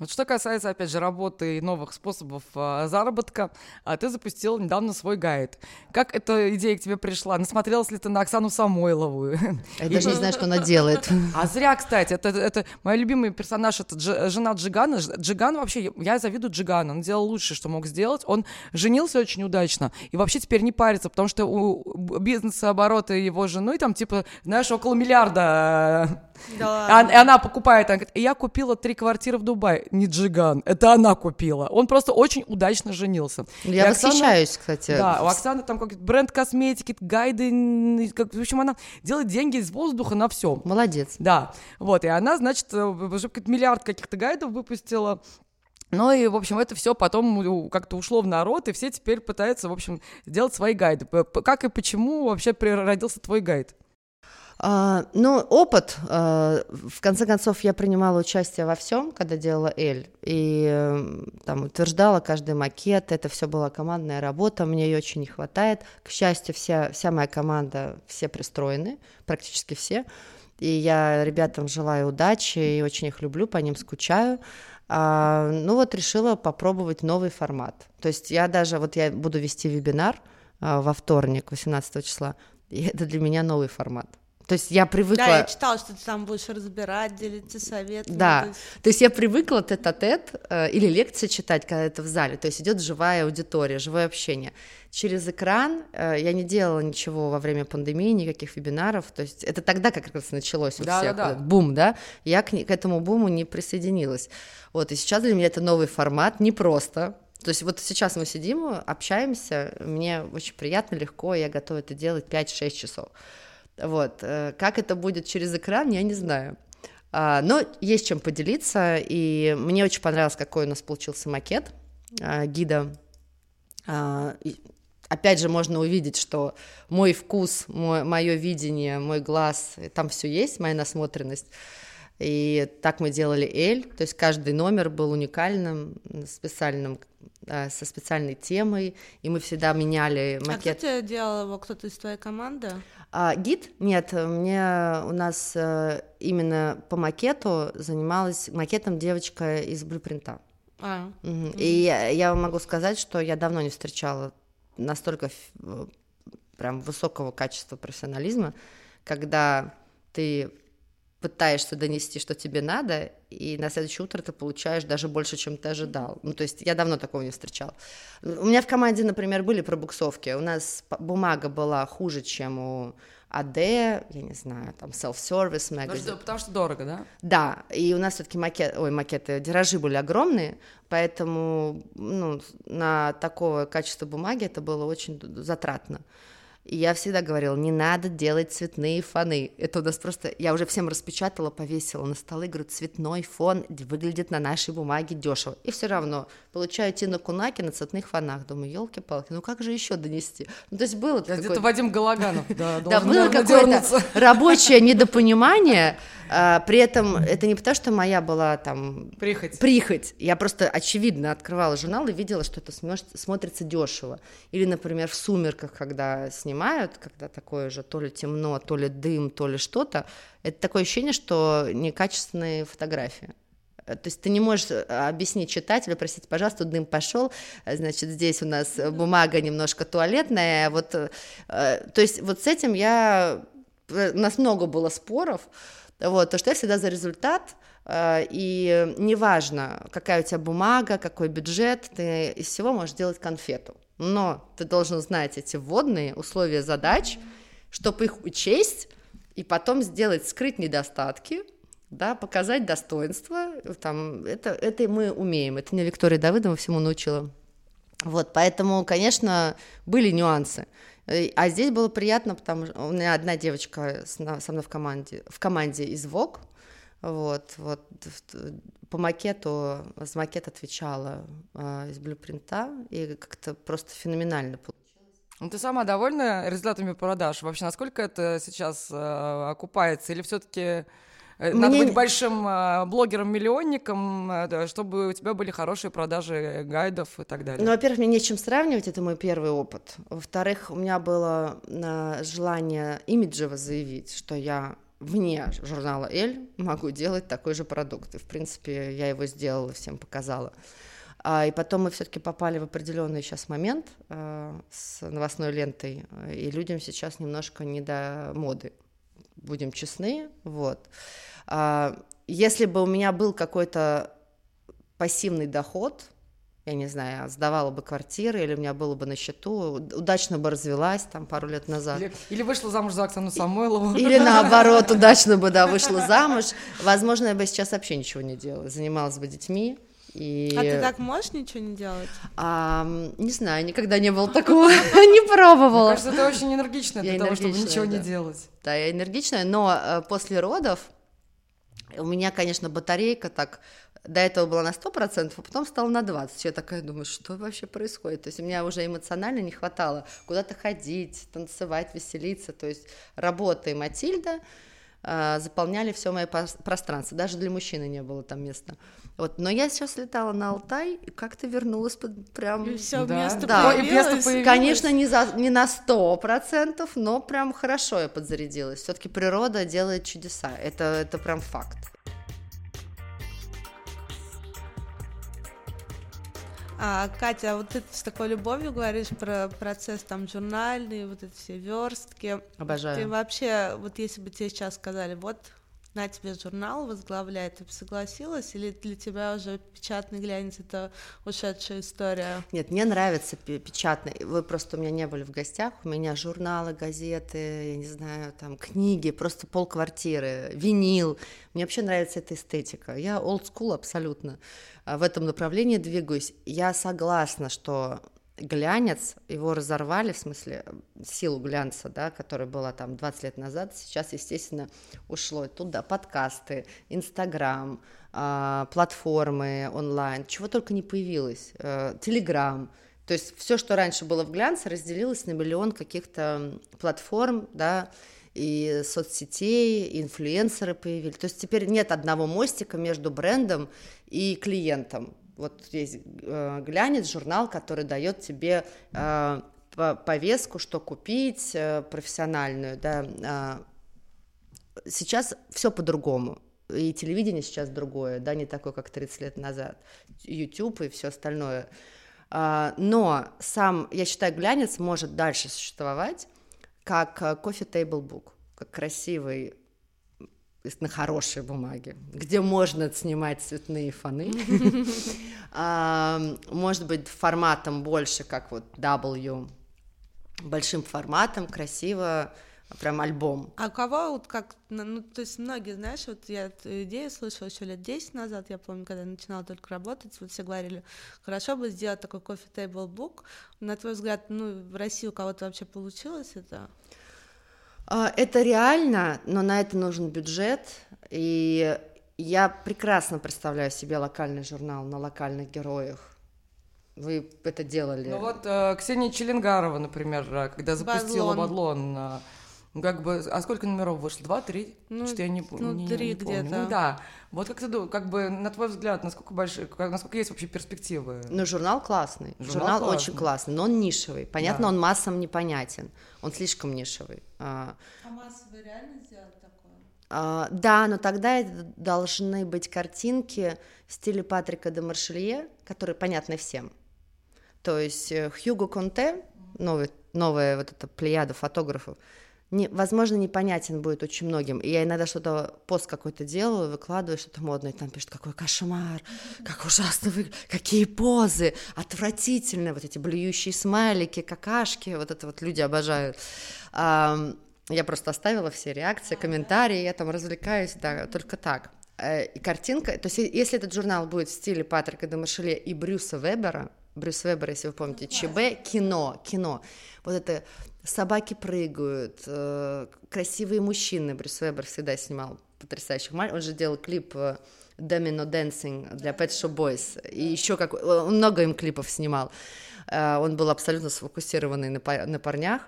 вот что касается, опять же, работы и новых способов а, заработка, а, ты запустил недавно свой гайд. Как эта идея к тебе пришла? Насмотрелась ли ты на Оксану Самойлову? Я и... даже не знаю, что она делает. А зря, кстати. Это, это мой любимый персонаж, это Дж, жена Джигана. Джиган вообще, я завидую Джигану. Он делал лучшее, что мог сделать. Он женился очень удачно и вообще теперь не парится, потому что у бизнеса обороты его жены там, типа, знаешь, около миллиарда да И она покупает, она говорит, я купила три квартиры в Дубае. Не Джиган, это она купила. Он просто очень удачно женился. Я и восхищаюсь, Оксана, кстати. Да, у Оксаны там как бренд косметики, гайды, как, в общем, она делает деньги из воздуха на все. Молодец. Да, вот, и она, значит, уже миллиард каких-то гайдов выпустила. Ну и, в общем, это все потом как-то ушло в народ, и все теперь пытаются, в общем, сделать свои гайды. Как и почему вообще родился твой гайд? А, ну, опыт. А, в конце концов, я принимала участие во всем, когда делала Эль, и э, там утверждала каждый макет. Это все была командная работа, мне ее очень не хватает. К счастью, вся, вся моя команда, все пристроены, практически все. И я ребятам желаю удачи и очень их люблю, по ним скучаю. А, ну вот решила попробовать новый формат. То есть я даже, вот я буду вести вебинар а, во вторник, 18 числа, и это для меня новый формат. То есть я привыкла... Да, я читала, что ты там будешь разбирать, делиться советами. Да, то есть, то есть я привыкла тет-а-тет э, или лекции читать, когда это в зале, то есть идет живая аудитория, живое общение. Через экран э, я не делала ничего во время пандемии, никаких вебинаров, то есть это тогда как раз началось у да, всех, да, да. бум, да, я к, к этому буму не присоединилась. Вот, и сейчас для меня это новый формат, не просто, то есть вот сейчас мы сидим, общаемся, мне очень приятно, легко, я готова это делать 5-6 часов. Вот. Э, как это будет через экран, я не знаю. А, но есть чем поделиться, и мне очень понравилось, какой у нас получился макет а, гида. А, опять же, можно увидеть, что мой вкус, мое видение, мой глаз, там все есть, моя насмотренность. И так мы делали Эль, то есть каждый номер был уникальным, специальным, со специальной темой, и мы всегда меняли макет. А кто тебе делал его, кто-то из твоей команды? А, гид? Нет, мне у нас э, именно по макету занималась макетом девочка из блюпринта. А. Угу. И я, я могу сказать, что я давно не встречала настолько прям высокого качества профессионализма, когда ты пытаешься донести, что тебе надо, и на следующее утро ты получаешь даже больше, чем ты ожидал. Ну, то есть я давно такого не встречала. У меня в команде, например, были пробуксовки. У нас бумага была хуже, чем у АД, я не знаю, там self-service magazine. Потому что дорого, да? Да, и у нас все-таки макет, ой, макеты, тиражи были огромные, поэтому ну, на такое качество бумаги это было очень затратно. И я всегда говорила, не надо делать цветные фоны. Это у нас просто... Я уже всем распечатала, повесила на столы, говорю, цветной фон выглядит на нашей бумаге дешево. И все равно получаю Тину Кунаки на цветных фонах. Думаю, елки-палки, ну как же еще донести? Ну, то есть было такое... Где-то Вадим Галаганов, да, Да, было какое-то рабочее недопонимание, а, при этом это не потому, что моя была там... Прихоть. Прихоть. Я просто, очевидно, открывала журнал и видела, что это смотрится дешево. Или, например, в «Сумерках», когда снимают, когда такое же то ли темно, то ли дым, то ли что-то, это такое ощущение, что некачественные фотографии. То есть ты не можешь э, объяснить читателю, простите, пожалуйста, дым пошел, значит, здесь у нас бумага немножко туалетная, вот, э, то есть вот с этим я, э, у нас много было споров, вот, то что я всегда за результат, э, и неважно, какая у тебя бумага, какой бюджет, ты из всего можешь сделать конфету. Но ты должен знать эти вводные условия задач, чтобы их учесть, и потом сделать, скрыть недостатки, да, показать достоинства, там, это, это мы умеем, это мне Виктория Давыдова всему научила. Вот, поэтому, конечно, были нюансы. Э, а здесь было приятно, потому что у меня одна девочка со мной в команде, в команде из ВОК, вот, вот по макету, с макет отвечала э, из блюпринта, и как-то просто феноменально получилось. Ну, ты сама довольна результатами продаж? Вообще, насколько это сейчас э, окупается? Или все-таки Э, надо Мне... быть большим э, блогером-миллионником, э, чтобы у тебя были хорошие продажи гайдов и так далее. Ну, во-первых, мне нечем сравнивать, это мой первый опыт. Во-вторых, у меня было желание имиджево заявить, что я вне журнала «Эль» могу делать такой же продукт. И, в принципе, я его сделала, всем показала. А, и потом мы все-таки попали в определенный сейчас момент а, с новостной лентой, и людям сейчас немножко не до моды, будем честны, вот. А, если бы у меня был какой-то пассивный доход, я не знаю, сдавала бы квартиры, или у меня было бы на счету, удачно бы развелась там пару лет назад. Или, или вышла замуж за Оксану Самойлову. Или наоборот, удачно бы, да, вышла замуж. Возможно, я бы сейчас вообще ничего не делала, занималась бы детьми. И... А ты так можешь ничего не делать? А, не знаю, никогда не было такого, не пробовала. Мне кажется, ты очень энергичная для того, чтобы ничего не делать. Да, я энергичная, но э, после родов У меня, конечно, батарейка так до этого была на 100%, а потом стала на 20%. Я такая думаю, что вообще происходит? То есть у меня уже эмоционально не хватало куда-то ходить, танцевать, веселиться. То есть работа и Матильда э, заполняли все мое пространство. Даже для мужчины не было там места. Вот, но я сейчас летала на Алтай и как-то вернулась под прям... И все Да. место Да. Ой, и место появилось. Конечно, не, за, не на сто процентов, но прям хорошо я подзарядилась. Все-таки природа делает чудеса. Это, это прям факт. А, Катя, а вот ты с такой любовью говоришь про процесс там журнальный, вот эти все верстки. Ты Обожаю. вообще, вот если бы тебе сейчас сказали, вот на тебе журнал возглавляет, ты бы согласилась, или для тебя уже печатный глянец это ушедшая история? Нет, мне нравится пе- печатный. Вы просто у меня не были в гостях. У меня журналы, газеты, я не знаю, там книги, просто полквартиры, винил. Мне вообще нравится эта эстетика. Я old school абсолютно а, в этом направлении двигаюсь. Я согласна, что глянец, его разорвали, в смысле, силу глянца, да, которая была там 20 лет назад, сейчас, естественно, ушло туда подкасты, Инстаграм, а, платформы онлайн, чего только не появилось, э, Телеграм, то есть все, что раньше было в глянце, разделилось на миллион каких-то платформ, да, и соцсетей, и инфлюенсеры появились. То есть теперь нет одного мостика между брендом и клиентом. Вот есть э, глянец, журнал, который дает тебе э, по- повестку, что купить э, профессиональную, да. а, Сейчас все по-другому. И телевидение сейчас другое, да, не такое, как 30 лет назад. YouTube и все остальное. А, Но сам, я считаю, глянец может дальше существовать как э, book, как красивый на хорошей бумаге, где можно снимать цветные фоны. А, Может быть, форматом больше, как вот W, большим форматом, красиво, прям альбом. А у кого вот как, ну, ну, то есть многие, знаешь, вот я эту идею слышала еще лет 10 назад, я помню, когда я начинала только работать, вот все говорили, хорошо бы сделать такой coffee table book. На твой взгляд, ну, в России у кого-то вообще получилось это? А, Это реально, но на это нужен бюджет, и я прекрасно представляю себе локальный журнал на локальных героях. Вы это делали? Ну вот э, Ксения Челенгарова, например, э, когда запустила Бадлон. Бадлон, э, ну, как бы, а сколько номеров вышло? Два, три? Ну, Что-то я не, ну, не- три не помню. где-то. Ну да. Вот как ты ду- как бы, на твой взгляд, насколько большие, насколько есть вообще перспективы? Ну, журнал классный. Журнал Журнал, классный. очень классный, но он нишевый. Понятно, Да. он массам непонятен. Он слишком нишевый. А, А массово реально сделать такое? а, да, но тогда должны быть картинки в стиле Патрика де Маршелье, которые понятны всем. То есть э, Хьюго Конте, новый, новая вот эта плеяда фотографов, не, возможно, непонятен будет очень многим. И я иногда что-то, пост какой-то делаю, выкладываю что-то модное, и там пишут, какой кошмар, как ужасно вы, какие позы, отвратительно, вот эти блюющие смайлики, какашки, вот это вот люди обожают. Ам, я просто оставила все реакции, комментарии, я там развлекаюсь, да, только так. Э, И картинка, то есть е- если этот журнал будет в стиле Патрика де Маршеле и Брюса Вебера, Брюс Вебер, если вы помните, ЧБ, кино, кино, вот это собаки прыгают, э, красивые мужчины, Брюс Вебер всегда снимал потрясающих мальчиков, он же делал клип э, Domino Dancing для Pet Shop Boys, и еще как, он много им клипов снимал, Э, он был абсолютно сфокусированный на парнях,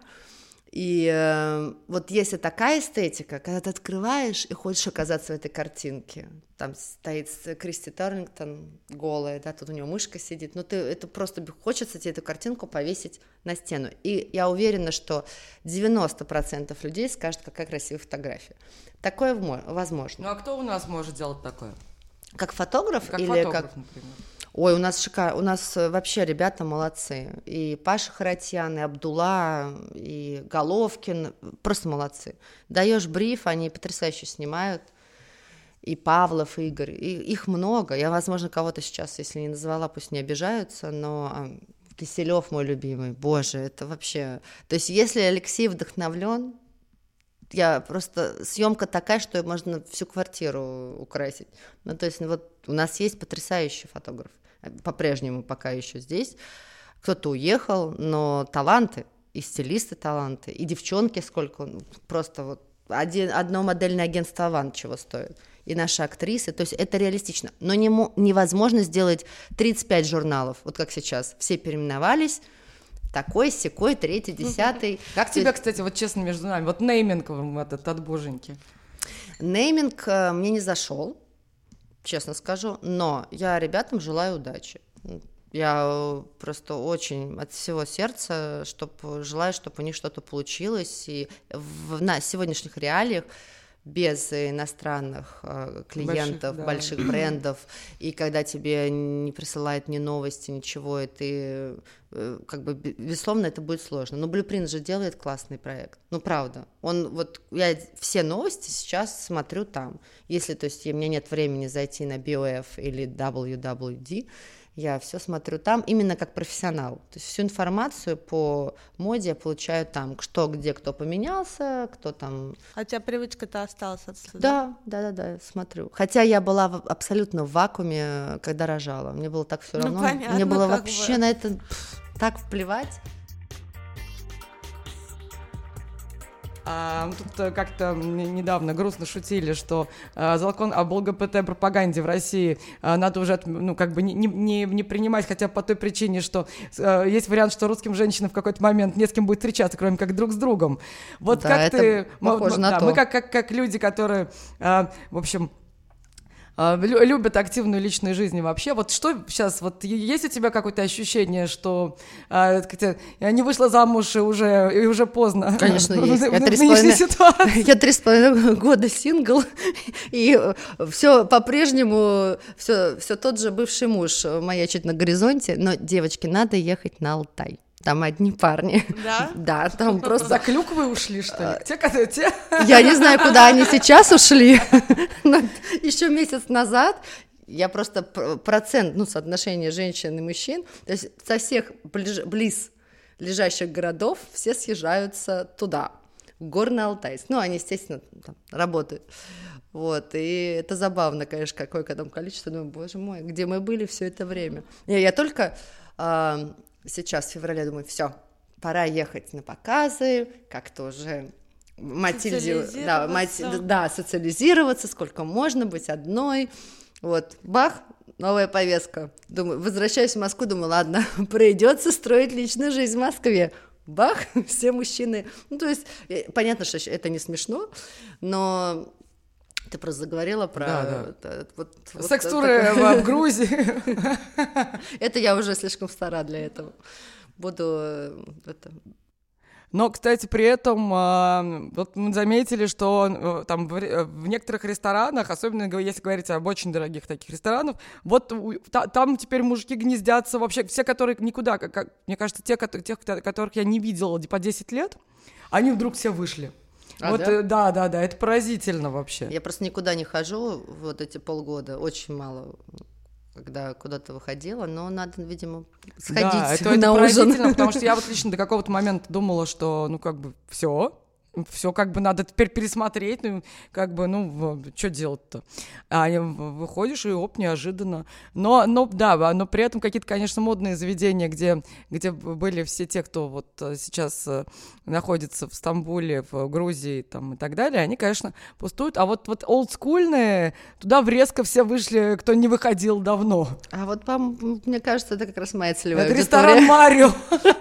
и э, вот если такая эстетика, когда ты открываешь и хочешь оказаться в этой картинке, там стоит Кристи Торлингтон голая, да, тут у нее мышка сидит, но ты это просто хочется тебе эту картинку повесить на стену. И я уверена, что 90% людей скажут, какая красивая фотография. Такое возможно. Ну а кто у нас может делать такое? Как фотограф Как или фотограф, как например. Ой, у нас шикарно, у нас э, вообще ребята молодцы. И Паша Харатьян, и Абдула, и Головкин, просто молодцы. Даешь бриф, они потрясающе снимают. И Павлов Игорь, и их много. Я, возможно, кого-то сейчас, если не назвала, пусть не обижаются, но Киселев мой любимый, боже, это вообще... То есть если Алексей вдохновлен, я просто съемка такая, что можно всю квартиру украсить. Ну, то есть, ну, вот у нас есть потрясающий фотограф, по-прежнему пока еще здесь. Кто-то уехал, но таланты, и стилисты таланты, и девчонки сколько, ну, просто вот один, одно модельное агентство Аван чего стоит и наши актрисы, то есть это реалистично, но не, невозможно сделать 35 журналов, вот как сейчас, все переименовались, такой, секой, третий, десятый. Как тебе, кстати, вот честно между нами, вот нейминг этот от боженьки? Нейминг э, мне не зашел, честно скажу, но я ребятам желаю удачи. Я э, просто очень от всего сердца чтоб, желаю, чтобы у них что-то получилось. И в, на сегодняшних реалиях без иностранных э, клиентов, больших, да. больших брендов, и когда тебе не присылают ни новости, ничего, и ты, э, как бы, безусловно, это будет сложно. Но Blueprint же делает классный проект, ну, правда. Он, вот, я все новости сейчас смотрю там. Если, то есть, у меня нет времени зайти на BOF или WWD, я все смотрю там именно как профессионал. То есть всю информацию по моде я получаю там, что, где, кто поменялся, кто там... А у тебя привычка-то осталась отсюда? Да, да, да, да, смотрю. Хотя я была в, абсолютно в вакууме, когда рожала. Мне было так все ну, равно. Ну, понятно, Мне было вообще бы. на это пфф, так плевать. А, тут э, как-то недавно грустно шутили, что а, закон об ЛГБТ-пропаганде в России а, надо уже, ну, как бы не, не, не принимать, хотя по той причине, что а, есть вариант, что русским женщинам в какой-то момент не с кем будет встречаться, кроме как друг с другом. Вот да, как ты... Мы, да, то. мы как, как, как люди, которые, а, в общем, любят активную личную жизнь вообще. Вот что сейчас, вот есть у тебя какое-то ощущение, что а, я не вышла замуж и уже, и уже поздно? Конечно, есть. Я три, половиной, я три с половиной года сингл, и все по-прежнему, все, все тот же бывший муж маячит на горизонте, но, девочки, надо ехать на Алтай. Там одни парни. Да? Да, там просто... За клюквы ушли, что ли? А, те, которые те? Я не знаю, куда они сейчас ушли. Еще месяц назад я просто процент, ну, соотношение женщин и мужчин, то есть со всех ближ, близ лежащих городов все съезжаются туда, в Горный Алтайск. Ну, они, естественно, там работают. Вот, и это забавно, конечно, какое там количество. Думаю, боже мой, где мы были все это время. Я, я только а, сейчас, в феврале, думаю, все, пора ехать на показы, как-то уже Матильде, да, мать, да, социализироваться, сколько можно быть одной. Вот, бах, новая повестка. Думаю, возвращаюсь в Москву, думаю, ладно, придется строить личную жизнь в Москве. Бах, все мужчины. Ну, то есть, э, понятно, что это не смешно, но ты просто заговорила про... Да, да. Это, вот, Секстуры вот, в Грузии. Это я уже слишком стара для этого. Буду э, это, но, кстати, при этом э, вот мы заметили, что э, там в, в некоторых ресторанах, особенно если говорить об очень дорогих таких ресторанах, вот та, там теперь мужики гнездятся вообще, все, которые никуда, как, мне кажется, те, тех, которых я не видела по 10 лет, они вдруг все вышли. А, вот, да? Э, да, да, да, это поразительно вообще. Я просто никуда не хожу вот эти полгода, очень мало когда куда-то выходила, но надо, видимо, сходить да, это, на это ужин. потому что я вот лично до какого-то момента думала, что, ну, как бы, все, все как бы надо теперь пересмотреть, ну, как бы, ну, что делать-то? А выходишь, и оп, неожиданно. Но, но, да, но при этом какие-то, конечно, модные заведения, где, где были все те, кто вот э, сейчас э, находится в Стамбуле, в Грузии там, и так далее, они, конечно, пустуют. А вот, вот олдскульные, туда врезко все вышли, кто не выходил давно. А вот, мне кажется, это как раз моя целевая Это ресторан Марио.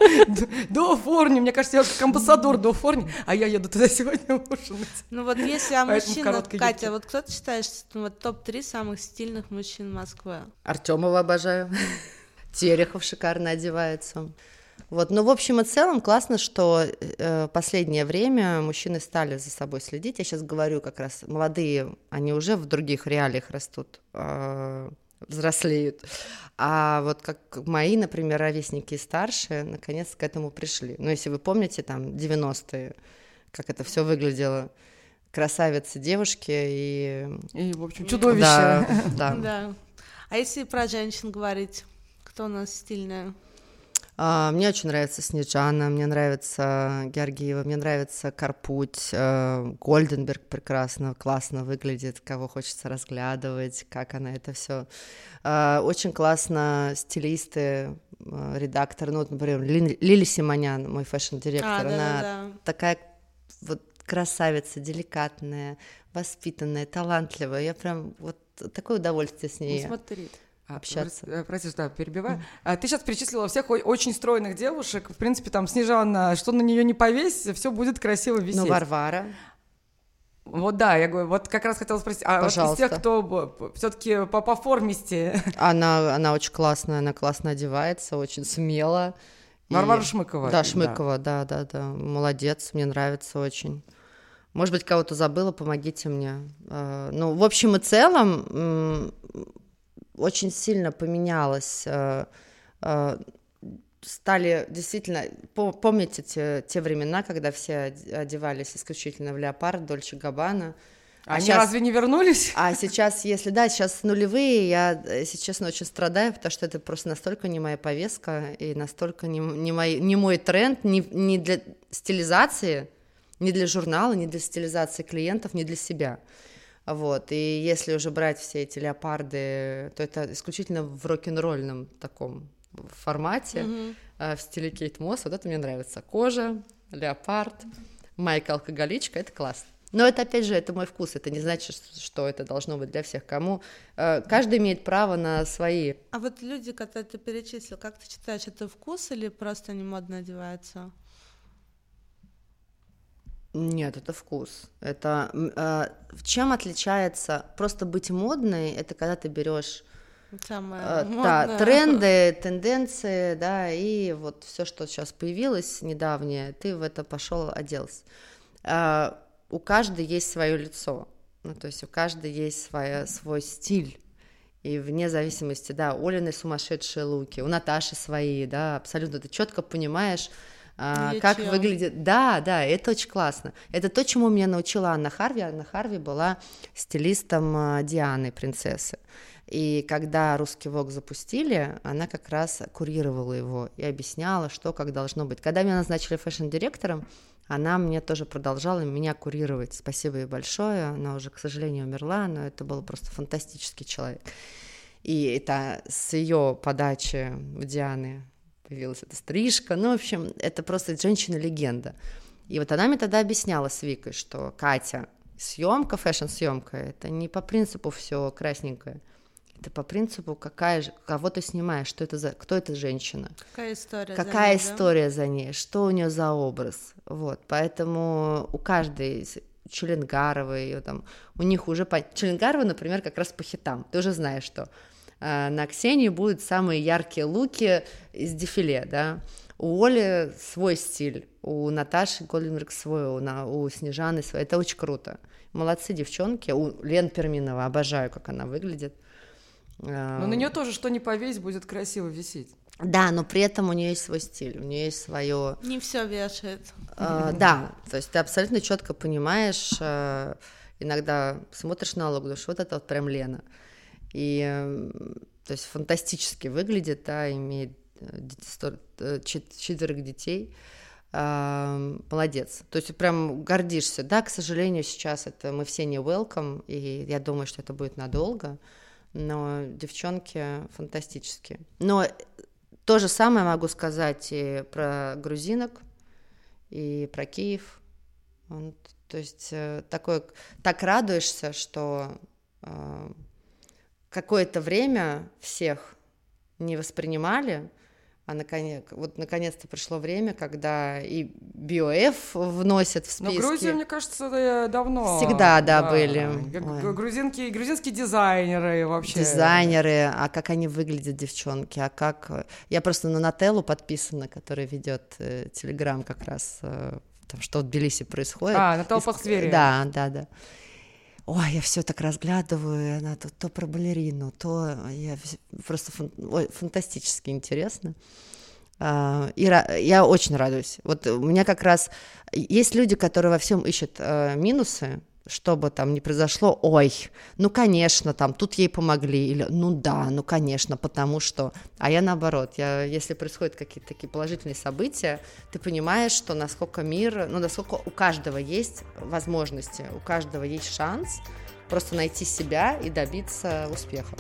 До Форни, мне кажется, я как амбассадор до Форни, а я еду туда сегодня ужинать. Ну вот если о мужчинах, Катя, вот кто ты считаешь ну, вот топ-3 самых стильных мужчин Москвы? Артемова обожаю. Терехов шикарно одевается. Вот, ну, в общем и целом, классно, что э, последнее время мужчины стали за собой следить. Я сейчас говорю как раз, молодые, они уже в других реалиях растут, э, взрослеют. А вот как мои, например, ровесники старшие, наконец к этому пришли. Ну, если вы помните, там, 90-е, как это все выглядело. Красавицы девушки и... И, в общем, чудовище. Да, да. да. А если про женщин говорить, кто у нас стильная? А, мне очень нравится Снежана, мне нравится Георгиева, мне нравится Карпуть, э, Гольденберг прекрасно, классно выглядит, кого хочется разглядывать, как она это все. А, очень классно стилисты, э, редактор, ну, вот, например, Лили Симонян, мой fashion-директор, а, да, она да, да. такая вот красавица, деликатная, воспитанная, талантливая. Я прям вот такое удовольствие с ней. Ну, смотри. Общаться. Прости, да, перебиваю. Mm. А, ты сейчас перечислила всех очень стройных девушек. В принципе, там Снежана, что на нее не повесь, все будет красиво висеть. Ну, Варвара. Вот да, я говорю, вот как раз хотела спросить, а вот из тех, кто все-таки по, по формисте. Она, она очень классная, она классно одевается, очень смело. Варвара и... Шмыкова. Да, Шмыкова, да. да, да, да. Молодец, мне нравится очень. Может быть, кого-то забыла, помогите мне. А, ну, в общем и целом, очень сильно поменялось э, э, стали действительно, помните те, те времена, когда все одевались исключительно в леопард, Дольче Габбана, а Они сейчас... разве не вернулись? А сейчас, если да, сейчас нулевые, я, если честно, очень страдаю, потому что это просто настолько не моя повестка и настолько не, не, мой, не мой тренд, не, не для стилизации, не для журнала, не для стилизации клиентов, не для себя. Вот, и если уже брать все эти леопарды, то это исключительно в рок-н-ролльном таком формате, mm-hmm. в стиле Кейт Мосс, вот это мне нравится. Кожа, леопард, майка алкоголичка, это классно. Но это, опять же, это мой вкус, это не значит, что это должно быть для всех. Кому э, каждый имеет право на свои. А вот люди, которые ты перечислил, как ты считаешь, это вкус или просто не модно одеваются? Нет, это вкус. Это э, чем отличается просто быть модной? Это когда ты берешь Самое э, да, тренды, тенденции, да, и вот все, что сейчас появилось недавнее, ты в это пошел оделся. Э, у каждой есть свое лицо, ну, то есть у каждой есть своя, свой стиль. И вне зависимости, да, у Олины сумасшедшие луки, у Наташи свои, да, абсолютно. Ты четко понимаешь, а, как чел. выглядит. Да, да, это очень классно. Это то, чему меня научила Анна Харви. Анна Харви была стилистом а, Дианы, принцессы. И когда русский ВОК запустили, она как раз курировала его и объясняла, что как должно быть. Когда меня назначили фэшн-директором, она мне тоже продолжала меня курировать. Спасибо ей большое. Она уже, к сожалению, умерла, но это был просто фантастический человек. И это с ее подачи в Дианы появилась эта стрижка. Ну, в общем, это просто женщина-легенда. И вот она мне тогда объясняла с Викой, что Катя, съемка, фэшн-съемка, это не по принципу все красненькое. Это по принципу, какая кого ты снимаешь, что это за, кто эта женщина, какая история, какая за ней, история да? за ней, что у нее за образ, вот, поэтому у каждой Челенгаровой, там, у них уже по... Челенгарова, например, как раз по хитам, ты уже знаешь, что э, на Ксении будут самые яркие луки из дефиле, да, у Оли свой стиль, у Наташи Голденберг свой, у, на, у Снежаны свой, это очень круто. Молодцы девчонки, у Лен Перминова, обожаю, как она выглядит. Но на нее тоже что не повесь, будет красиво висеть. Да, но при этом у нее есть свой стиль, у нее есть свое. Не все вешает. Э, да, то есть ты абсолютно четко понимаешь, э, иногда смотришь на лук, думаешь, вот это вот прям Лена. И э, то есть фантастически выглядит, да, имеет четверых детей. Молодец. То есть прям гордишься. Да, к сожалению, сейчас это мы все не welcome, и я думаю, что это будет надолго но девчонки фантастические. Но то же самое могу сказать и про грузинок, и про Киев. Он, то есть э, такой, так радуешься, что э, какое-то время всех не воспринимали, а наконец, вот наконец-то пришло время, когда и БиоФ вносят в списки. Но Грузия, мне кажется, давно. Всегда, да, да. были. Грузинки, грузинские дизайнеры вообще. Дизайнеры, а как они выглядят, девчонки, а как... Я просто на Нателлу подписана, которая ведет э, Телеграм как раз, э, там, что в Тбилиси происходит. А, Нателла Пахтверия. Да, да, да. Ой, я все так разглядываю, она то, то про балерину, то я просто фан, ой, фантастически интересно. Uh, и я очень радуюсь. Вот у меня как раз есть люди, которые во всем ищут uh, минусы, что бы там ни произошло, ой, ну, конечно, там, тут ей помогли, или, ну, да, ну, конечно, потому что, а я наоборот, я, если происходят какие-то такие положительные события, ты понимаешь, что насколько мир, ну, насколько у каждого есть возможности, у каждого есть шанс просто найти себя и добиться успеха.